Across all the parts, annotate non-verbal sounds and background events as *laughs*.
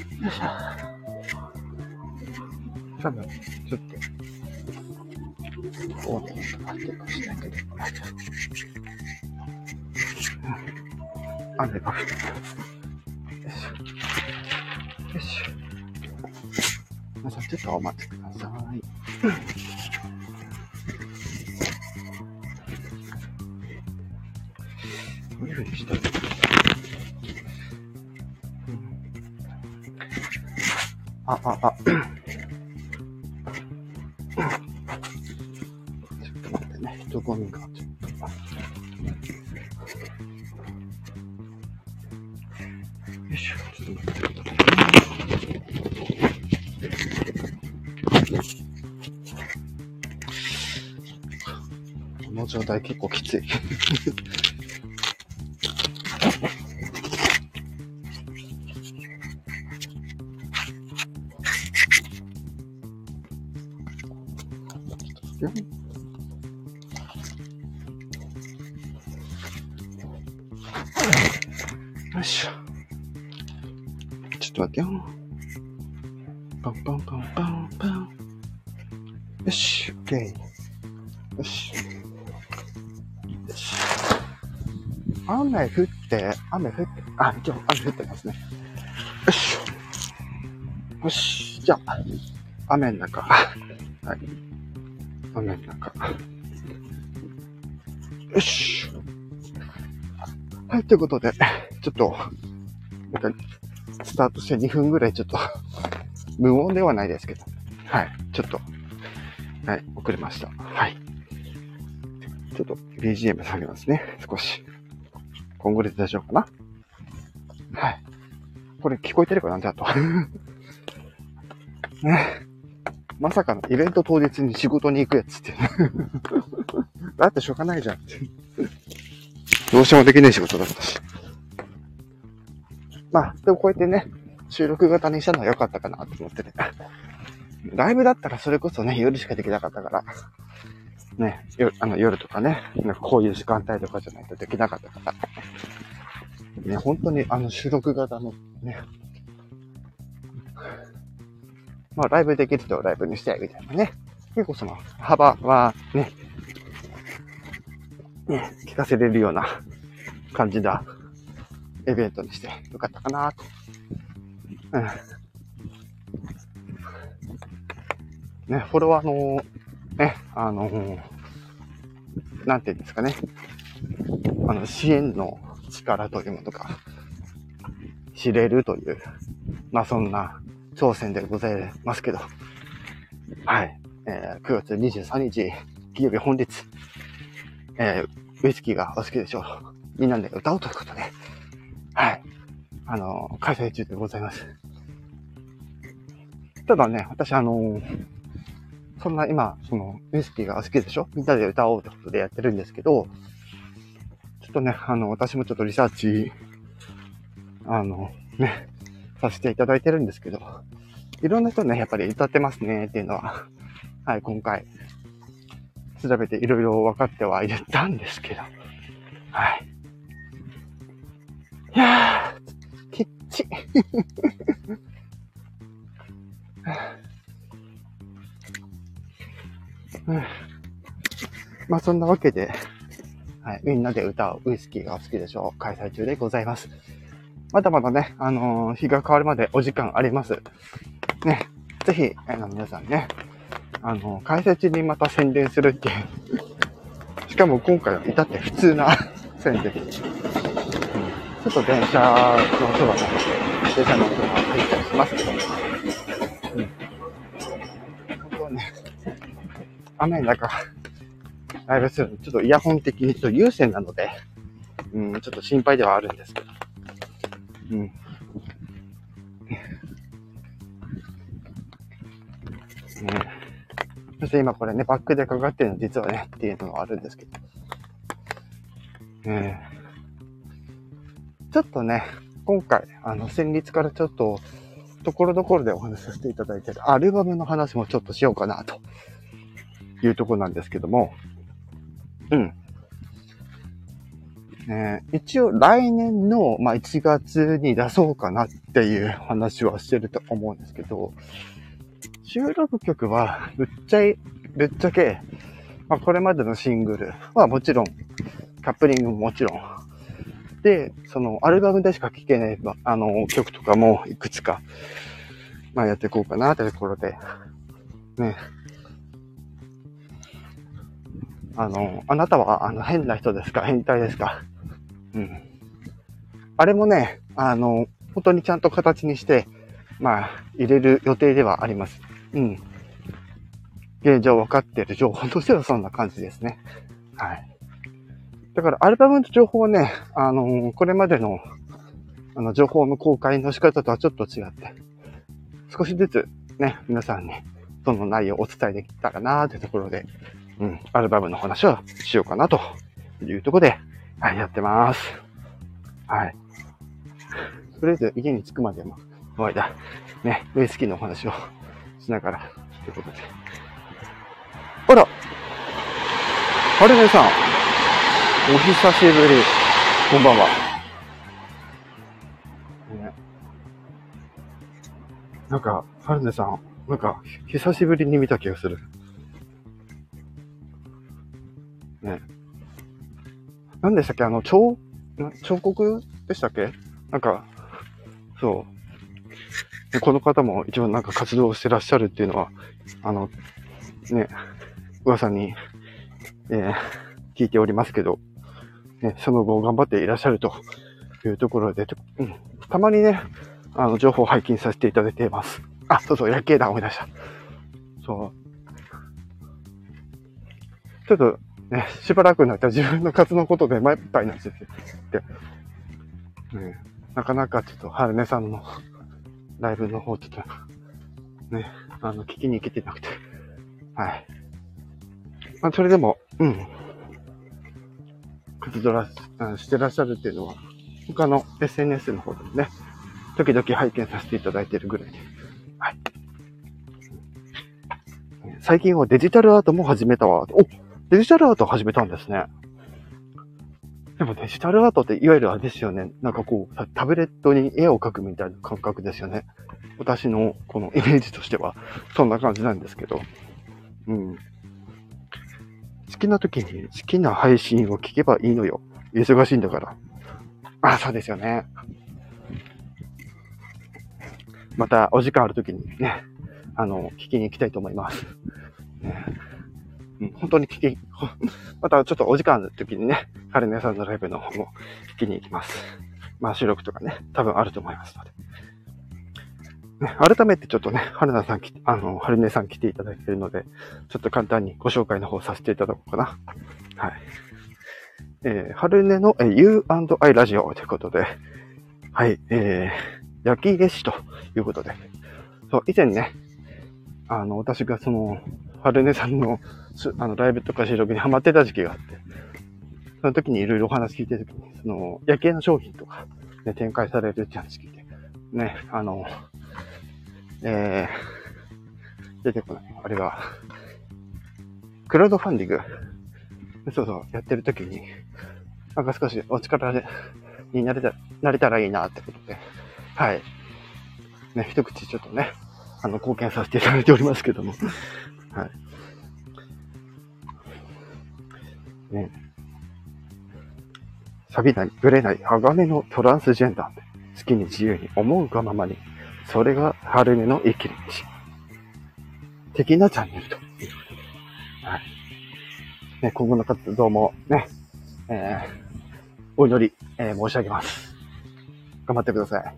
よいしょ。多分、ちょっと、大きくなってるかもしれないけど、雨が降って。よいしょ。よいしょ。皆さん、ちょっとお待ちください。あ、あ、あ。ちょっと待ってね。人混みがちょっと。よいしょ。ちょっと待ってくださいね。この状態結構きつい。よよいしょ。ちょっと待ってよ。パンパンパンパンパン。よし、オッケー。よし。よし。雨降って、雨降って、あ、一応雨降ってますね。よし。よし、じゃあ、雨の中。はい。雨の中。よし。はい、ということで、ちょっと、なんか、スタートして2分ぐらいちょっと、無音ではないですけど、はい、ちょっと、はい、遅れました。はい。ちょっと BGM 下げますね、少し。こんぐらいで大丈夫かなはい。これ聞こえてるかなちゃんと。*laughs* ね。まさかのイベント当日に仕事に行くやつって。*laughs* だってしょうがないじゃんって。どうしてもできない仕事だったし。まあ、でもこうやってね、収録型にしたのは良かったかなと思ってね。ライブだったらそれこそね、夜しかできなかったから、ね、夜あの夜とかね、なんかこういう時間帯とかじゃないとできなかったから、ね、本当にあの収録型のね、まあライブできる人をライブにしたいみたいなね、結構その幅はね、ね、聞かせれるような感じだ、イベントにしてよかったかなと。うん。ね、フォロワーの、ね、あのなんていうんですかね、あの、支援の力というものが知れるという、まあそんな挑戦でございますけど、はい、えー9月23日、金曜日本日、えーウイスキーがお好きでしょう。みんなで歌うということで、はい。あの、開催中でございます。ただね、私あの、そんな今、その、ウイスキーがお好きでしょ？みんなで歌おうってことでやってるんですけど、ちょっとね、あの、私もちょっとリサーチ、あの、ね、させていただいてるんですけど、いろんな人ね、やっぱり歌ってますねっていうのは、はい、今回、調べていろいろ分かってはいたんですけど、はい。いやー、きっち。う *laughs* んまあそんなわけで、はい、みんなで歌うウイスキーがお好きでしょう開催中でございます。まだまだね、あのー日が変わるまでお時間あります。ね、ぜひ、あの皆さんね、あのー開催中にまた宣伝するっていう。しかも今回は至って普通な宣伝。うんちょっと電車の音がね、電車の音が入ったりしますけど、うん。本当ね、雨の中、ライブするの、ちょっとイヤホン的にちょっと有線なので、うん、ちょっと心配ではあるんですけど、うん。ね。そして今これね、バックでかかってるの実はね、っていうのがあるんですけど、ね。ちょっとね、今回、あの、先日からちょっと、ところどころでお話しさせていただいてるアルバムの話もちょっとしようかな、というとこなんですけども、うん。えー、一応来年の、まあ、1月に出そうかなっていう話はしてると思うんですけど、収録曲は、ぶっちゃい、ぶっちゃけ、まあ、これまでのシングルはもちろん、カップリングももちろん、で、そのアルバムでしか聴けない、あの、曲とかもいくつか、まあやっていこうかなというところで、ね。あの、あなたはあの変な人ですか？変態ですか？あれもね、あの、本当にちゃんと形にして、まあ、入れる予定ではあります。うん。現状分かっている情報としてはそんな感じですね。はい。だから、アルバムの情報はね、あの、これまでの、あの、情報の公開の仕方とはちょっと違って、少しずつね、皆さんに、その内容をお伝えできたらなーってところで、うん、アルバムの話をしようかなというところで、はい、やってます。はい。とりあえず家に着くまでも、の間、ね、ウイスキーのお話をしながら、ということで。あらはるねさん。お久しぶり。こんばんは。ね、なんか、はるねさん、なんか、久しぶりに見た気がする。ね。何でしたっけ？あの、彫、彫刻でしたっけ？なんか、そう。この方も一応なんか活動してらっしゃるっていうのは、あの、ね、噂に、えー、聞いておりますけど、ね、その後頑張っていらっしゃるというところで、うん、たまにね、あの、情報を拝見させていただいています。あ、そうそう、夜景だ、思い出した。そう。ちょっとね、しばらくになったら自分の活動のことで前いっぱいになっちゃって、ね、なかなかちょっと、はるねさんのライブの方ちょっと、ね、あの、聞きに行けてなくて、はい。まあ、それでも、うん。活動らしてらっしゃるっていうのは、他の SNS の方でもね、時々拝見させていただいているぐらいで。はい。最近はデジタルアートも始めたわ。おデジタルアート始めたんですね。でもデジタルアートっていわゆるあれですよね。なんかこう、タブレットに絵を描くみたいな感覚ですよね。私のこのイメージとしては、そんな感じなんですけど。うん。好きな時に好きな配信を聞けばいいのよ。忙しいんだから。あ、そうですよね。またお時間ある時にね、あの、聞きに行きたいと思います。ね本当に聞き、*laughs* またちょっとお時間ある時にね、カルネさんのライブの方も聞きに行きます。まあ収録とかね、多分あると思いますので。ね、改めてちょっとね、春菜さん、あの、春音さん来ていただいているので、ちょっと簡単にご紹介の方させていただこうかな。はい。えー、春音の、え、U&I ラジオということで、はい、えー、焼き飯ということで、そう、以前ね、あの、私がその、春音さんの、あの、ライブとか収録にハマってた時期があって、その時にいろいろお話聞いてる時に、その、夜景の商品とか、ね、展開されるって話聞いて、ね、あの、えー、出てこない。あれが、クラウドファンディング。そうそう、やってる時に、なんか少しお力で、になれた、なれたらいいなってことで、はい。ね、一口ちょっとね、あの、貢献させていただいておりますけども、はい。ね。錆びない、ぶれない、鋼のトランスジェンダーって好きに自由に思うがままにそれが春音の生きる道。的なチャンネルと。はい。ね、今後の活動もね、えー、お祈り、えー、申し上げます。頑張ってください。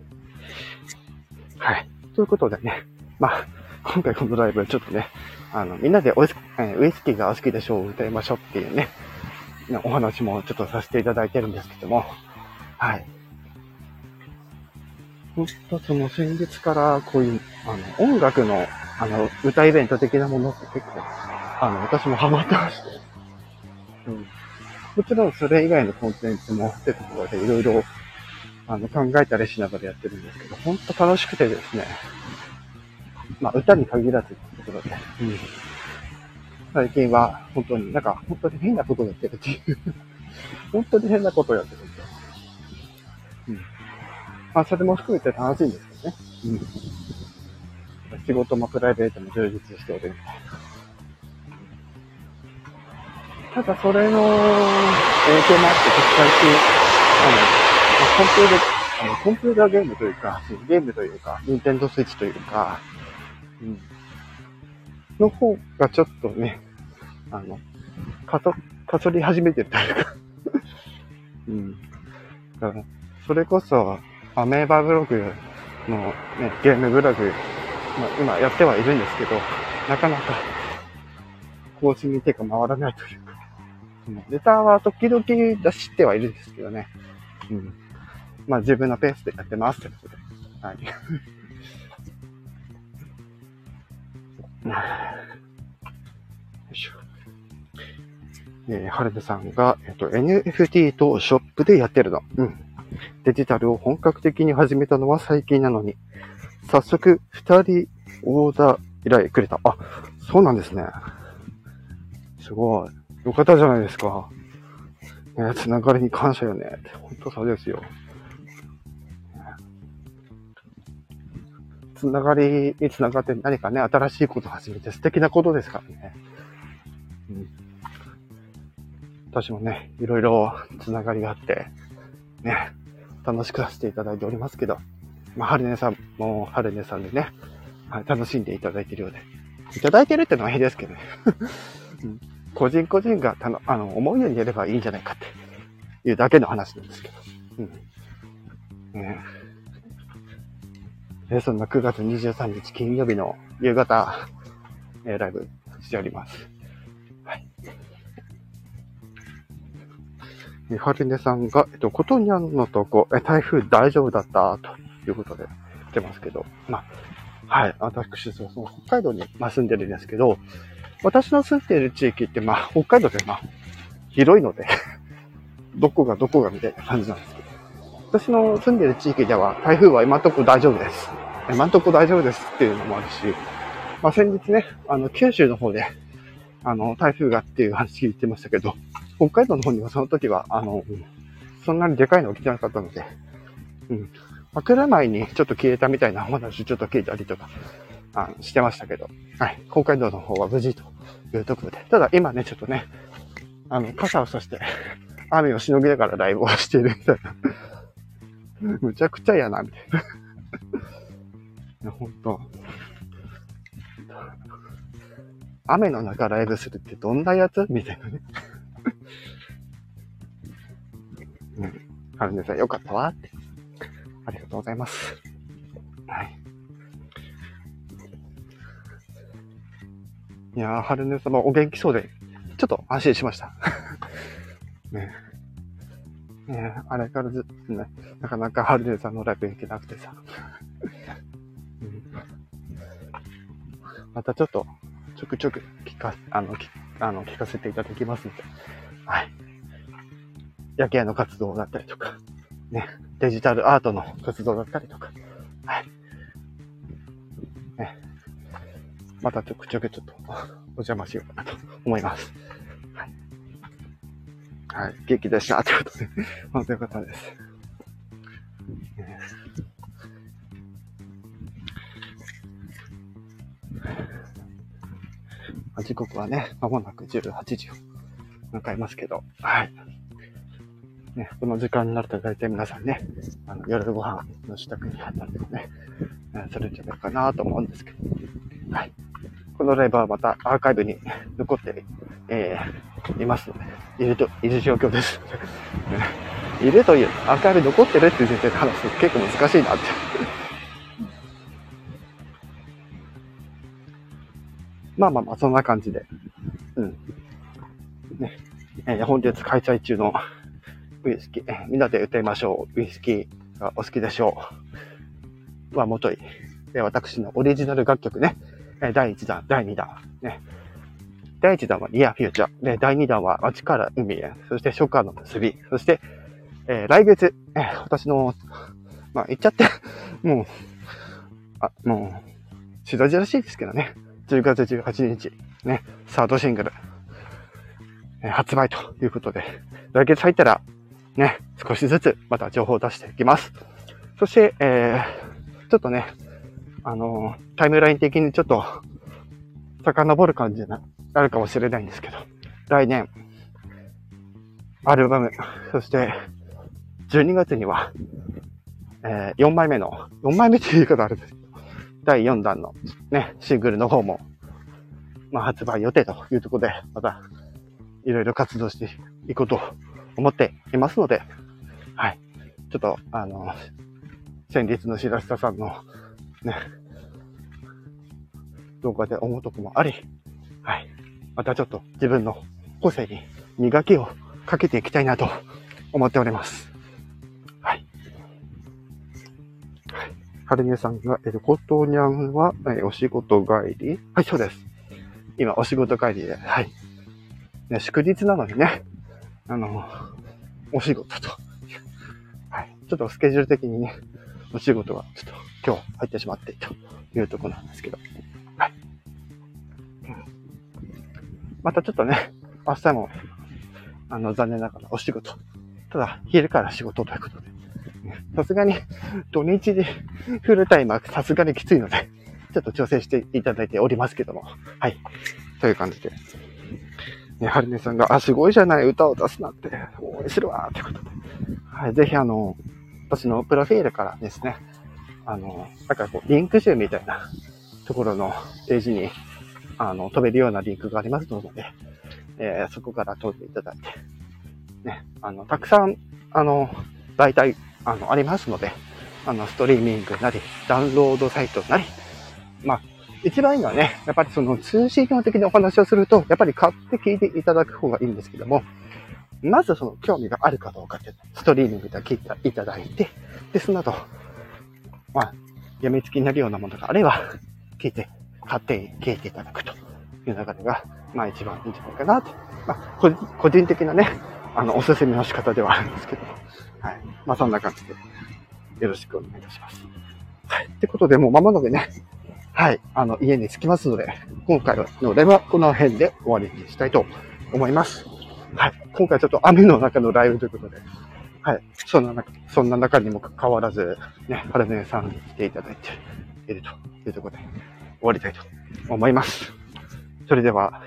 はい。ということでね、まあ、今回このライブはちょっとね、あの、みんなでお,、えー、ウイスキーがお好きでしょう歌いましょうっていうね、お話もちょっとさせていただいてるんですけども、はい。ほんとその先日からこういう、あの、音楽の、あの、歌イベント的なものって結構、あの、私もハマってまして。うん。もちろんそれ以外のコンテンツもってところでいろいろ、あの、考えたりしながらやってるんですけど、ほんと楽しくてですね。まあ、歌に限らずってところで、うん。最近は本当になんか本当に変なことやってるっていう *laughs* 本当に変なことやってるんですよ。うん。まあ、それも含めて楽しいんですけどね。うん。仕事もプライベートも充実しておるみたいな。ただ、それの影響もあって、最近、あの、まあ、コンピューター、あの、コンピューターゲームというか、ゲームというか、ニンテンドスイッチというか、うん。の方がちょっとね、あの、かそ、かそり始めてるというか *laughs* うん。だから、それこそ、アメーバブログのね、ゲームブログ、まあ、今やってはいるんですけど、なかなか、更新に手が回らないというか、レターは時々出してはいるんですけどね。うん。まあ自分のペースでやってますってことで。はい。よいしょ。えー、はるさんが、えっと、NFT とショップでやってるの。うん。デジタルを本格的に始めたのは最近なのに、早速、二人オーダー依頼くれた。あ、そうなんですね。すごい。よかったじゃないですか。ね、つながりに感謝よね。本当そうですよ。つながりにつながって何かね、新しいことを始めて素敵なことですからね。うん、私もね、いろいろつながりがあって、ね、楽しくさせていただいておりますけど、まあ、はるねさんも、はるねさんでね、はい、楽しんでいただいているようで。いただいてるってのは変ですけどね。*laughs* うん個人個人がたのあの思うようにやればいいんじゃないかっていうだけの話なんですけど。うん。ねえそんな9月23日金曜日の夕方、え、ライブしております。はい。はるねさんが、えっと、ことにゃんのとこ、え、台風大丈夫だったということで来てますけど、まあ、はい。私、その北海道に、ま、住んでるんですけど、私の住んでいる地域って、まあ、北海道でまあ、広いので *laughs* どこがどこがみたいな感じなんですけど、私の住んでる地域では台風は今んとこ大丈夫です。今んとこ大丈夫ですっていうのもあるし、まあ先日ね、あの、九州の方で、あの、台風がっていう話聞いてましたけど、北海道の方にはその時は、あの、そんなにでかいの起きてなかったので、うん。まあ、来る前にちょっと消えたみたいな話ちょっと聞いたりとか、あしてましたけど、はい。北海道の方は無事というところで。ただ今ね、ちょっとね、あの、傘をさして、雨をしのぎながらライブをしているみたいな。*laughs* むちゃくちゃやな、みたいな。*laughs* いや、ほんと。雨の中ライブするってどんなやつ？みたいなね。うん。はるねさんよかったわって。ありがとうございます。はい。いやー、春音様お元気そうで、ちょっと安心しました。ねねえあれからずっとね、なかなか春音さんのライブ行けなくてさ。うん、またちょっと、ちょくちょく聞か、あの、あの聞かせていただきますので、はい。夜景の活動だったりとか、ね、デジタルアートの活動だったりとか、はい。ね、またちょくちょくちょっとお邪魔しようかなと思います。はい。はい。元気でした。ということで、本当よかったです。時刻はね、まもなく18時を迎えますけど、はい。ね、この時間になると大体皆さんね、あの夜ご飯の支度にあったりとかね、それんじゃないかなと思うんですけど、はい。このライブはまたアーカイブに残って、えー、いますので、いると、いる状況です。*laughs* いるという、アーカイブ残ってるっていう前提で話すと結構難しいなって。*laughs* まあまあまあ、そんな感じで。うん。ね。えー、本日開催中のウイスキー、みんなで歌いましょう。ウイスキーがお好きでしょう。はもとい。私のオリジナル楽曲ね。第1弾、第2弾、ね。第1弾はニアフューチャー。で、第2弾は街から海へ。そして初夏の結び。そして、えー、来月、えー、私の、まあ、言っちゃって *laughs* もう、あ、もう、白々しいですけどね。10月18日、ね、サードシングル。発売ということで、来月入ったら、ね、少しずつまた情報を出していきます。そして、えー、ちょっとね、あのー、タイムライン的にちょっと、遡る感じになるかもしれないんですけど、来年、アルバム、そして、12月には、えー、4枚目の、4枚目っていう言い方あるんですけど、第4弾のね、シングルの方も、まあ、発売予定というところで、また、いろいろ活動していこうと思っていますので、はい。ちょっと、あの、先日の白下さんの、ね、動画で思うとこもあり、はい。またちょっと自分の個性に磨きをかけていきたいなと思っております。はい。はい。はるみさんが、えることにゃんは、えお仕事帰り？はい、そうです。今、お仕事帰りで、はい。ね、祝日なのにね、あの、お仕事と、はい。ちょっとスケジュール的にね、お仕事がちょっと今日入ってしまってというところなんですけど、またちょっとね、明日も、あの、残念ながらお仕事。ただ、昼から仕事ということで、さすがに土日でフルタイムはさすがにきついので、ちょっと調整していただいておりますけども。はい。という感じで。ね、はるねさんが、あ、すごいじゃない、歌を出すなって、応援するわー、ってことで。はい。ぜひあの、私のプロフィールからですね、あの、なんかこう、リンク集みたいなところのページに、あの、飛べるようなリンクがありますので、えー、そこから飛んでいただいて、ね、あの、たくさん、あの、大体、あの、ありますので、あの、ストリーミングなり、ダウンロードサイトなり、まあ、一番いいのはね、やっぱりその通信業的にお話をすると、やっぱり買って聞いていただく方がいいんですけども、まずその興味があるかどうかって、ストリーミングで聞いていただいて、で、その後、まあ、やみつきになるようなものがあれば、聞いて、買って聞いていただくという流れが、まあ一番いいんじゃないかなと。まあ、個人的なね、あの、おすすめの仕方ではあるんですけど、はい。まあそんな感じで、よろしくお願いいたします。はい。ってことで、もう間もなくね、はい、あの、家に着きますので、今回のライブはこの辺で終わりにしたいと思います。はい。今回ちょっと雨の中のライブということで、はい。そんな中、そんな中にもかかわらず、ね、はるねさんに来ていただいているというところで終わりたいと思います。それでは、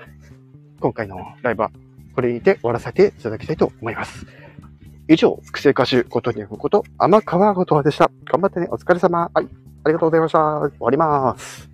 今回のライブはこれにて終わらせていただきたいと思います。以上、複製歌手、ことにふこと、天川ごとでした。頑張ってね。お疲れ様。はい。ありがとうございました。終わります。